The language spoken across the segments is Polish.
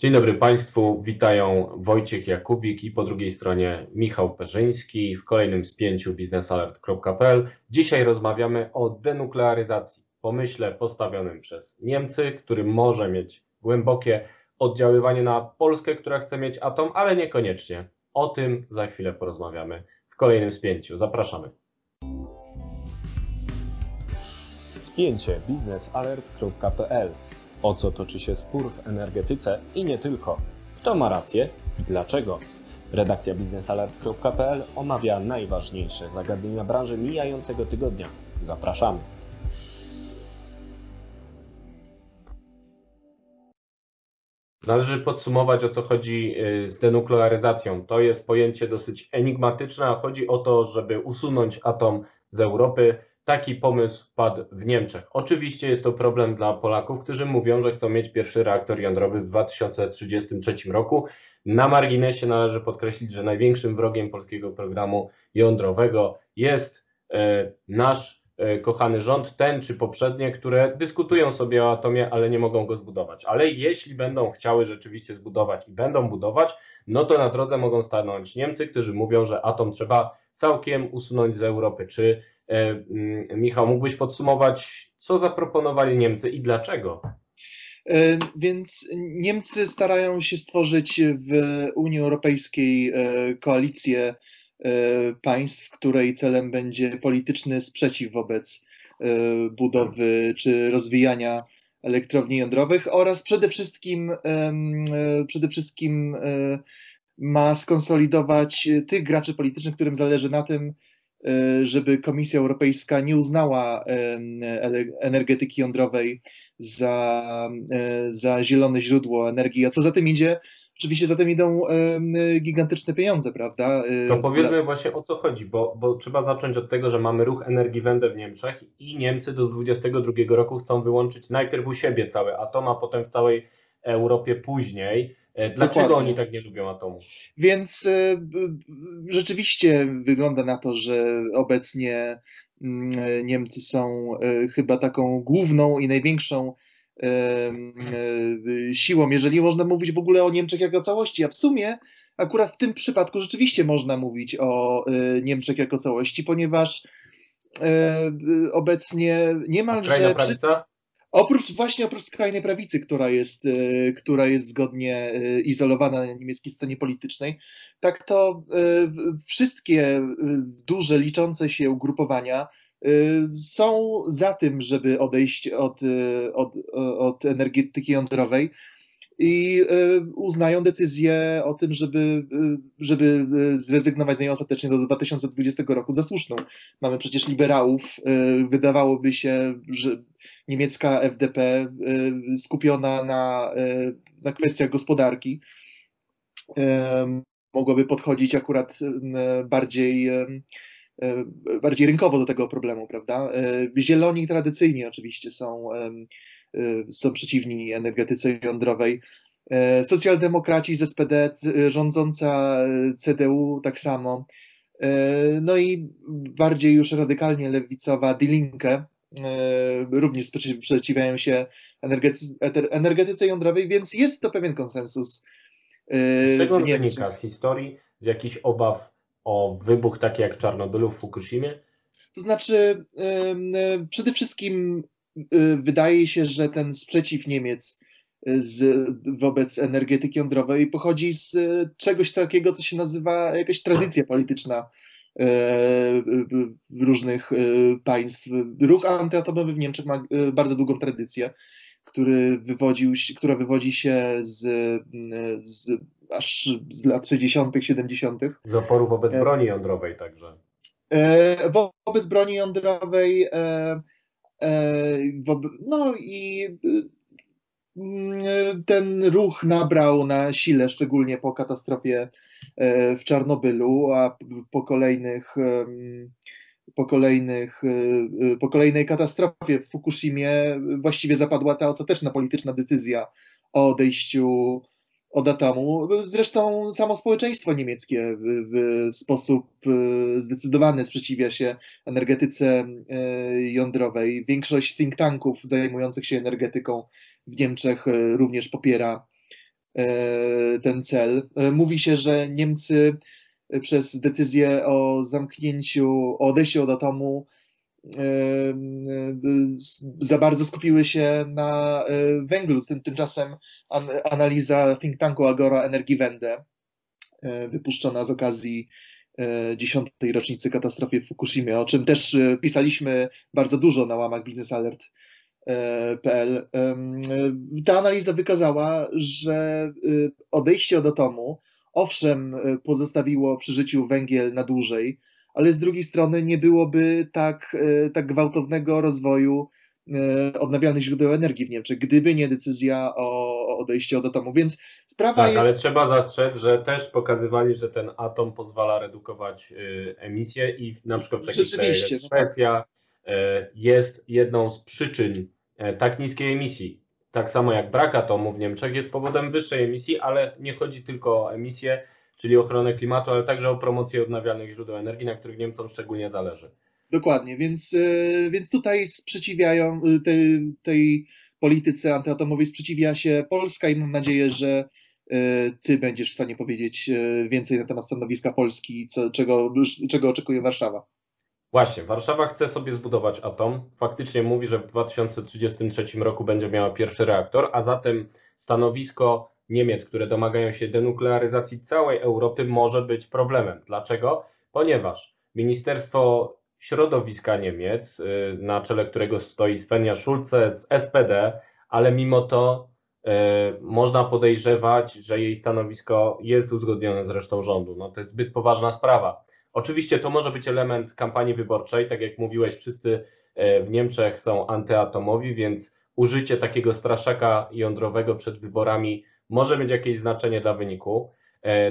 Dzień dobry Państwu, witają Wojciech Jakubik i po drugiej stronie Michał Perzyński w kolejnym spięciu biznesalert.pl. Dzisiaj rozmawiamy o denuklearyzacji, pomyśle postawionym przez Niemcy, który może mieć głębokie oddziaływanie na Polskę, która chce mieć atom, ale niekoniecznie. O tym za chwilę porozmawiamy w kolejnym spięciu. Zapraszamy. Spięcie biznesalert.pl o co toczy się spór w energetyce i nie tylko. Kto ma rację i dlaczego? Redakcja biznesalert.pl omawia najważniejsze zagadnienia branży mijającego tygodnia. Zapraszamy. Należy podsumować, o co chodzi y, z denuklearyzacją. To jest pojęcie dosyć enigmatyczne, a chodzi o to, żeby usunąć atom z Europy. Taki pomysł padł w Niemczech. Oczywiście jest to problem dla Polaków, którzy mówią, że chcą mieć pierwszy reaktor jądrowy w 2033 roku. Na marginesie należy podkreślić, że największym wrogiem polskiego programu jądrowego jest e, nasz e, kochany rząd, ten czy poprzednie, które dyskutują sobie o atomie, ale nie mogą go zbudować. Ale jeśli będą chciały rzeczywiście zbudować i będą budować, no to na drodze mogą stanąć Niemcy, którzy mówią, że atom trzeba całkiem usunąć z Europy. Czy Michał, mógłbyś podsumować, co zaproponowali Niemcy i dlaczego? E, więc Niemcy starają się stworzyć w Unii Europejskiej e, koalicję państw, której celem będzie polityczny sprzeciw wobec budowy czy rozwijania elektrowni jądrowych oraz przede wszystkim, przede wszystkim ma skonsolidować tych graczy politycznych, którym zależy na tym, E, żeby Komisja Europejska nie uznała energetyki jądrowej za, e, za zielone źródło energii, a co za tym idzie, oczywiście za tym idą gigantyczne pieniądze, prawda? E, to powiedzmy właśnie o co chodzi, bo, bo trzeba zacząć od tego, że mamy ruch Energiewende w Niemczech i Niemcy do 2022 roku chcą wyłączyć najpierw u siebie cały atom, a potem w całej Europie później. E, dlaczego Dokładnie. oni tak nie lubią atomu? Więc y, rzeczywiście wygląda na to, że obecnie y, Niemcy są chyba taką główną i największą siłą, jeżeli można mówić w ogóle o Niemczech jako całości, a w sumie akurat w tym przypadku rzeczywiście można mówić o Niemczech jako całości, ponieważ obecnie niemalże... Prawica? Oprócz właśnie oprócz skrajnej prawicy, która jest, e, która jest zgodnie e, izolowana na niemieckiej scenie politycznej, tak to e, wszystkie duże, liczące się ugrupowania są za tym, żeby odejść od, od, od energetyki jądrowej i uznają decyzję o tym, żeby, żeby zrezygnować z niej ostatecznie do 2020 roku za słuszną. Mamy przecież liberałów, wydawałoby się, że niemiecka FDP skupiona na, na kwestiach gospodarki mogłaby podchodzić akurat bardziej, bardziej rynkowo do tego problemu, prawda? Zieloni tradycyjnie oczywiście są, są przeciwni energetyce jądrowej. Socjaldemokraci z SPD, rządząca CDU tak samo. No i bardziej już radykalnie lewicowa Die Linke, E, również sprzeciwiają się energetyce, jądrowej, więc jest to pewien konsensus. E, z czego wynika? Z historii, z jakichś obaw o wybuch taki jak w Czarnobylu, w Fukushimie? To znaczy, e, przede wszystkim wydaje się, że ten sprzeciw Niemiec z, wobec energetyki jądrowej pochodzi z czegoś takiego, co się nazywa jakaś tradycja polityczna E, różnych e, państw. Ruch antyatomowy w Niemczech ma e, bardzo długą tradycję, który wywodził, która wywodzi się z, z aż z lat 60., 70. Z oporu wobec broni jądrowej także. Wobec broni jądrowej, no i ten ruch nabrał na sile, szczególnie po katastrofie e, w Czarnobylu, a po kolejnych po, kolejnych, e, po kolejnej katastrofie w Fukushimie właściwie zapadła ta ostateczna polityczna decyzja o odejściu od atomu. Zresztą samo społeczeństwo niemieckie w, w, sposób e, zdecydowany sprzeciwia się energetyce jądrowej. Większość think tanków zajmujących się energetyką w Niemczech e, również popiera ten cel. Mówi się, że Niemcy przez decyzję o zamknięciu, o odejściu od atomu za bardzo skupiły się na węglu. Tymczasem analiza think tanku Agora Energiewende wypuszczona z okazji dziesiątej rocznicy katastrofy w Fukushimie, o czym też pisaliśmy bardzo dużo na łamach Business Alert PL. Ta analiza wykazała, że odejście od atomu owszem pozostawiło przy życiu węgiel na dłużej, ale z drugiej strony nie byłoby tak, tak gwałtownego rozwoju odnawialnych źródeł energii w Niemczech, gdyby nie decyzja o odejściu od atomu. Więc sprawa tak, jest. ale trzeba zastrzec, że też pokazywali, że ten atom pozwala redukować emisje i na przykład w takich krajach jak Szwecja jest jedną z przyczyn tak niskiej emisji. Tak samo jak brak atomu w Niemczech jest powodem wyższej emisji, ale nie chodzi tylko o emisję, czyli ochronę klimatu, ale także o promocję odnawialnych źródeł energii, na których Niemcom szczególnie zależy. Dokładnie, więc, więc tutaj sprzeciwiają tej, tej polityce antyatomowej sprzeciwia się Polska i mam nadzieję, że ty będziesz w stanie powiedzieć więcej na temat stanowiska Polski, co, czego, czego oczekuje Warszawa. Właśnie, Warszawa chce sobie zbudować atom. Faktycznie mówi, że w 2033 roku będzie miała pierwszy reaktor, a zatem stanowisko Niemiec, które domagają się denuklearyzacji całej Europy, może być problemem. Dlaczego? Ponieważ Ministerstwo Środowiska Niemiec, y, na czele którego stoi Svenja Schulze z SPD, ale mimo to y, można podejrzewać, że jej stanowisko jest uzgodnione z resztą rządu. No to jest zbyt poważna sprawa. Oczywiście to może być element kampanii wyborczej, tak jak mówiłeś, wszyscy w Niemczech są antyatomowi, więc użycie takiego straszaka jądrowego przed wyborami może mieć jakieś znaczenie dla wyniku.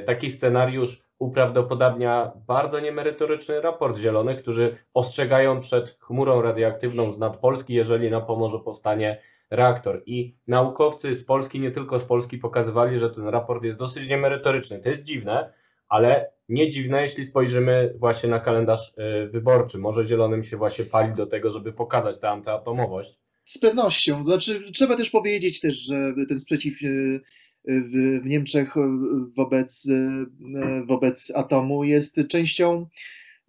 Taki scenariusz uprawdopodobnia bardzo niemerytoryczny raport Zielonych, którzy ostrzegają przed chmurą radioaktywną z nad Polski, jeżeli na Pomorzu powstanie reaktor. I naukowcy z Polski, nie tylko z Polski, pokazywali, że ten raport jest dosyć niemerytoryczny. To jest dziwne, ale nie dziwne, jeśli spojrzymy właśnie na kalendarz wyborczy. Może Zielonym się właśnie pali do tego, żeby pokazać tę antyatomowość. Z pewnością. Znaczy, trzeba też powiedzieć też, że ten sprzeciw w, Niemczech wobec, wobec atomu jest częścią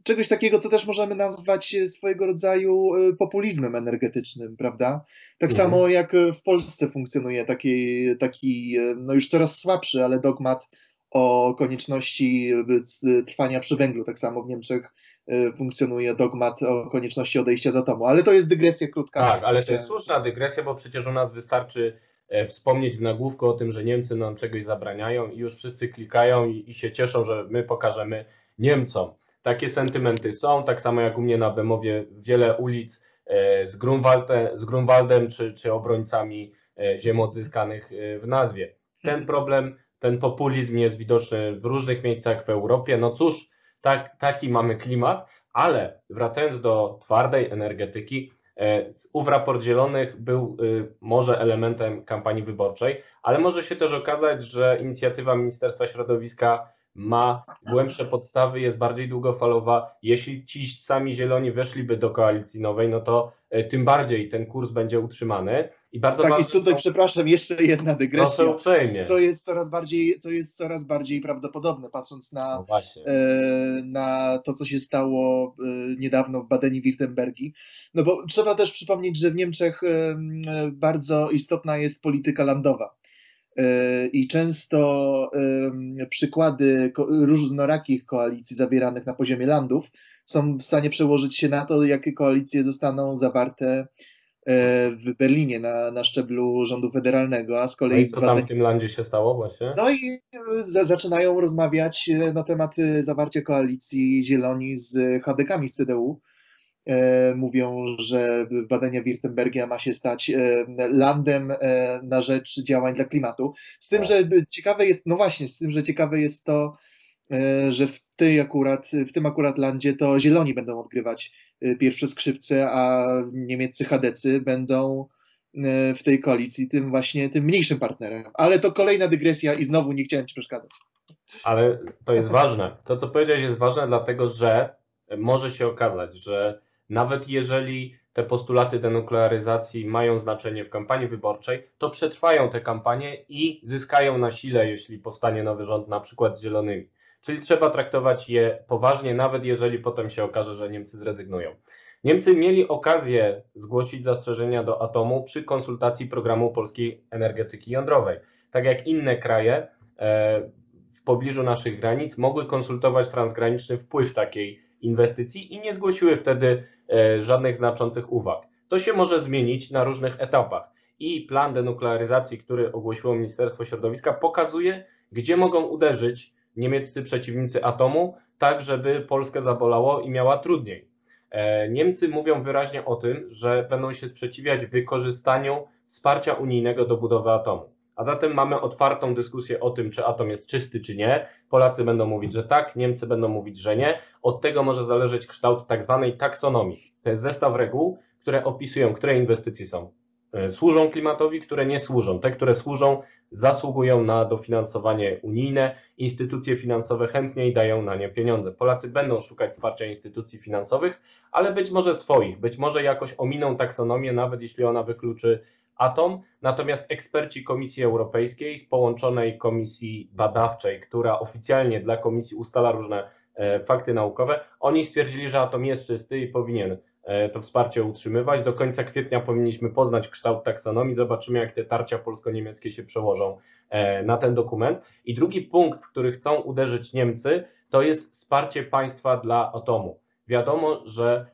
czegoś takiego, co też możemy nazwać swojego rodzaju populizmem energetycznym, prawda? Tak mhm. samo jak w Polsce funkcjonuje taki, taki no już coraz słabszy, ale dogmat o konieczności trwania przy węglu. Tak samo w Niemczech funkcjonuje dogmat o konieczności odejścia z atomu. Ale to jest dygresja krótka. Tak, ale to jest słuszna dygresja, bo przecież u nas wystarczy wspomnieć w nagłówku o tym, że Niemcy nam czegoś zabraniają i już wszyscy klikają i, i się cieszą, że my pokażemy Niemcom. Takie sentymenty są, tak samo jak u mnie na Bemowie wiele ulic z, Grunwaldem, z Grunwaldem czy, czy obrońcami ziem odzyskanych w nazwie. Ten problem, ten populizm jest widoczny w różnych miejscach w Europie. No cóż, tak, taki mamy klimat, ale wracając do twardej energetyki, Ów raport Zielonych był może elementem kampanii wyborczej, ale może się też okazać, że inicjatywa Ministerstwa Środowiska ma głębsze podstawy, jest bardziej długofalowa. Jeśli ci sami zieloni weszliby do koalicji nowej, no to tym bardziej ten kurs będzie utrzymany. I bardzo tak, i tutaj, są... przepraszam, jeszcze jedna dygresja. Proszę uprzejmie. Co jest coraz bardziej, co jest coraz bardziej prawdopodobne, patrząc na, no e, na to, co się stało e, niedawno w Badeni-Württembergi. No bo trzeba też przypomnieć, że w Niemczech e, bardzo istotna jest polityka landowa. E, I często e, przykłady różnorakich koalicji zawieranych na poziomie landów są w stanie przełożyć się na to, jakie koalicje zostaną zawarte E, w Berlinie na, na szczeblu rządu federalnego, a z kolei... No i co tam w tym landzie się stało właśnie? No i za, zaczynają rozmawiać e, na temat zawarcia koalicji Zieloni z HDK-ami z CDU. E, mówią, że badania Wirtembergia ma się stać landem na rzecz działań dla klimatu. Z tym, tak. że ciekawe jest, no właśnie, z tym, że ciekawe jest to, że w, tej akurat, w tym akurat landzie to zieloni będą odgrywać pierwsze skrzypce, a niemieccy chadecy będą w tej koalicji tym właśnie tym mniejszym partnerem. Ale to kolejna dygresja i znowu nie chciałem ci przeszkadzać. Ale to jest ważne. To, co powiedziałeś, jest ważne, dlatego że może się okazać, że nawet jeżeli te postulaty denuklearyzacji mają znaczenie w kampanii wyborczej, to przetrwają te kampanie i zyskają na sile, jeśli powstanie nowy rząd, na przykład z Zielonymi. Czyli trzeba traktować je poważnie, nawet jeżeli potem się okaże, że Niemcy zrezygnują. Niemcy mieli okazję zgłosić zastrzeżenia do atomu przy konsultacji programu polskiej energetyki jądrowej. Tak jak inne kraje e, w pobliżu naszych granic mogły konsultować transgraniczny wpływ takiej inwestycji i nie zgłosiły wtedy e, żadnych znaczących uwag. To się może zmienić na różnych etapach i plan denuklearyzacji, który ogłosiło Ministerstwo Środowiska, pokazuje, gdzie mogą uderzyć niemieccy przeciwnicy atomu, tak żeby Polskę zabolało i miała trudniej. E, Niemcy mówią wyraźnie o tym, że będą się sprzeciwiać wykorzystaniu wsparcia unijnego do budowy atomu. A zatem mamy otwartą dyskusję o tym, czy atom jest czysty, czy nie. Polacy będą mówić, że tak, Niemcy będą mówić, że nie. Od tego może zależeć kształt tak zwanej taksonomii. To jest zestaw reguł, które opisują, które inwestycje są e, służą klimatowi, które nie służą. Te, które służą, zasługują na dofinansowanie unijne. Instytucje finansowe chętniej dają na nie pieniądze. Polacy będą szukać wsparcia instytucji finansowych, ale być może swoich, być może jakoś ominą taksonomię, nawet jeśli ona wykluczy atom. Natomiast eksperci Komisji Europejskiej z połączonej komisji badawczej, która oficjalnie dla komisji ustala różne e, fakty naukowe, oni stwierdzili, że atom jest czysty i powinien e, to wsparcie utrzymywać. Do końca kwietnia powinniśmy poznać kształt taksonomii. Zobaczymy, jak te tarcia polsko-niemieckie się przełożą e, na ten dokument. I drugi punkt, w który chcą uderzyć Niemcy, to jest wsparcie państwa dla atomu. Wiadomo, że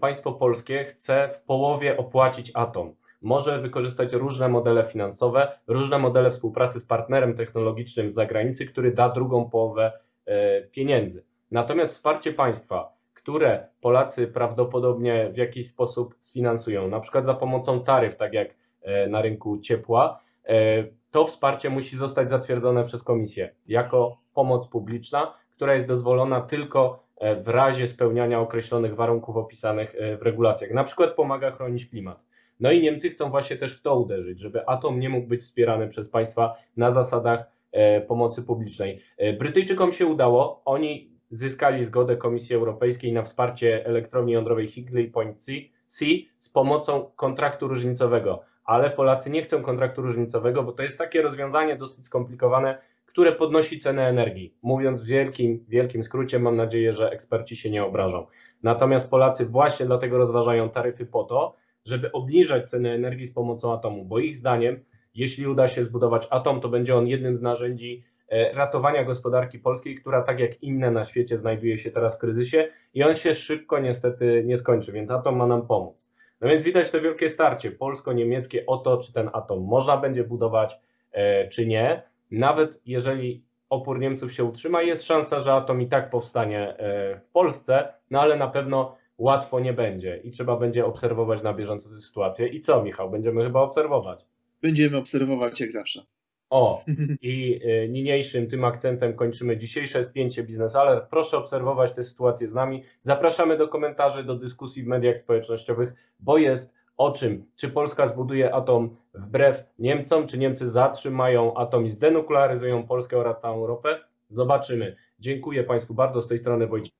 państwo polskie chce w połowie opłacić atom może wykorzystać różne modele finansowe, różne modele współpracy z partnerem technologicznym z zagranicy, który da drugą połowę e, pieniędzy. Natomiast wsparcie państwa, które Polacy prawdopodobnie w jakiś sposób sfinansują, na przykład za pomocą taryf, tak jak e, na rynku ciepła, e, to wsparcie musi zostać zatwierdzone przez komisję jako pomoc publiczna, która jest dozwolona tylko w razie spełniania określonych warunków opisanych w regulacjach. Na przykład pomaga chronić klimat. No i Niemcy chcą właśnie też w to uderzyć, żeby atom nie mógł być wspierany przez państwa na zasadach e, pomocy publicznej. E, Brytyjczykom się udało, oni zyskali zgodę Komisji Europejskiej na wsparcie elektrowni jądrowej Hinkley Point C, C z pomocą kontraktu różnicowego, ale Polacy nie chcą kontraktu różnicowego, bo to jest takie rozwiązanie dosyć skomplikowane, które podnosi cenę energii. Mówiąc w wielkim, wielkim skrócie, mam nadzieję, że eksperci się nie obrażą. Natomiast Polacy właśnie dlatego rozważają taryfy po to, żeby obniżać ceny energii z pomocą atomu, bo ich zdaniem, jeśli uda się zbudować atom, to będzie on jednym z narzędzi e, ratowania gospodarki polskiej, która tak jak inne na świecie znajduje się teraz w kryzysie i on się szybko niestety nie skończy, więc atom ma nam pomóc. No więc widać to wielkie starcie polsko-niemieckie o to, czy ten atom można będzie budować, e, czy nie. Nawet jeżeli opór Niemców się utrzyma, jest szansa, że atom i tak powstanie e, w Polsce, no ale na pewno łatwo nie będzie i trzeba będzie obserwować na bieżąco tę sytuację. I co, Michał, będziemy chyba obserwować? Będziemy obserwować jak zawsze. O, i y, niniejszym tym akcentem kończymy dzisiejsze spięcie Biznes Alert. Proszę obserwować tę sytuację z nami. Zapraszamy do komentarzy, do dyskusji w mediach społecznościowych, bo jest o czym. Czy Polska zbuduje atom wbrew Niemcom, czy Niemcy zatrzymają atom i zdenuklearyzują Polskę oraz całą Europę? Zobaczymy. Dziękuję Państwu bardzo. Z tej strony Wojciech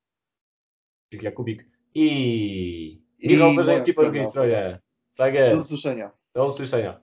Jakubik i Michał Berzeński po drugiej stronie. Tak jest. Do usłyszenia. Do usłyszenia.